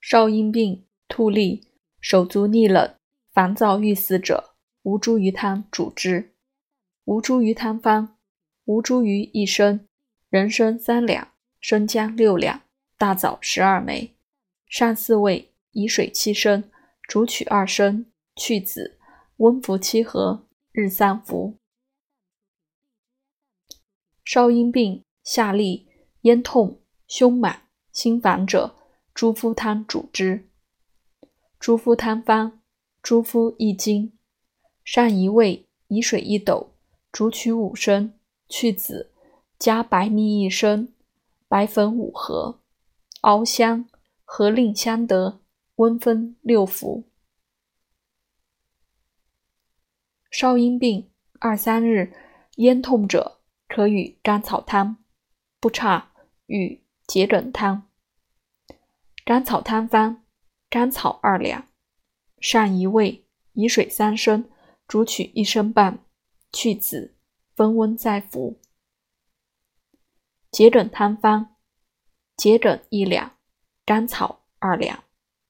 少阴病、吐利、手足逆冷、烦躁欲死者，吴茱萸汤主之。吴茱萸汤方：吴茱萸一升，人参三两，生姜六两，大枣十二枚，上四味，以水七升，煮取二升，去籽，温服七合，日三服。少阴病、下痢、咽痛、胸满、心烦者。猪肤汤主之。猪肤汤方：猪肤一斤，上一味，以水一斗，煮取五升，去籽，加白蜜一升，白粉五合，熬香，合令相得，温风六服。少阴病二三日咽痛者，可与甘草汤；不差，与桔梗汤。甘草汤方：甘草二两，上一味，以水三升，煮取一升半，去籽，分温再服。桔梗汤方：桔梗一两，甘草二两。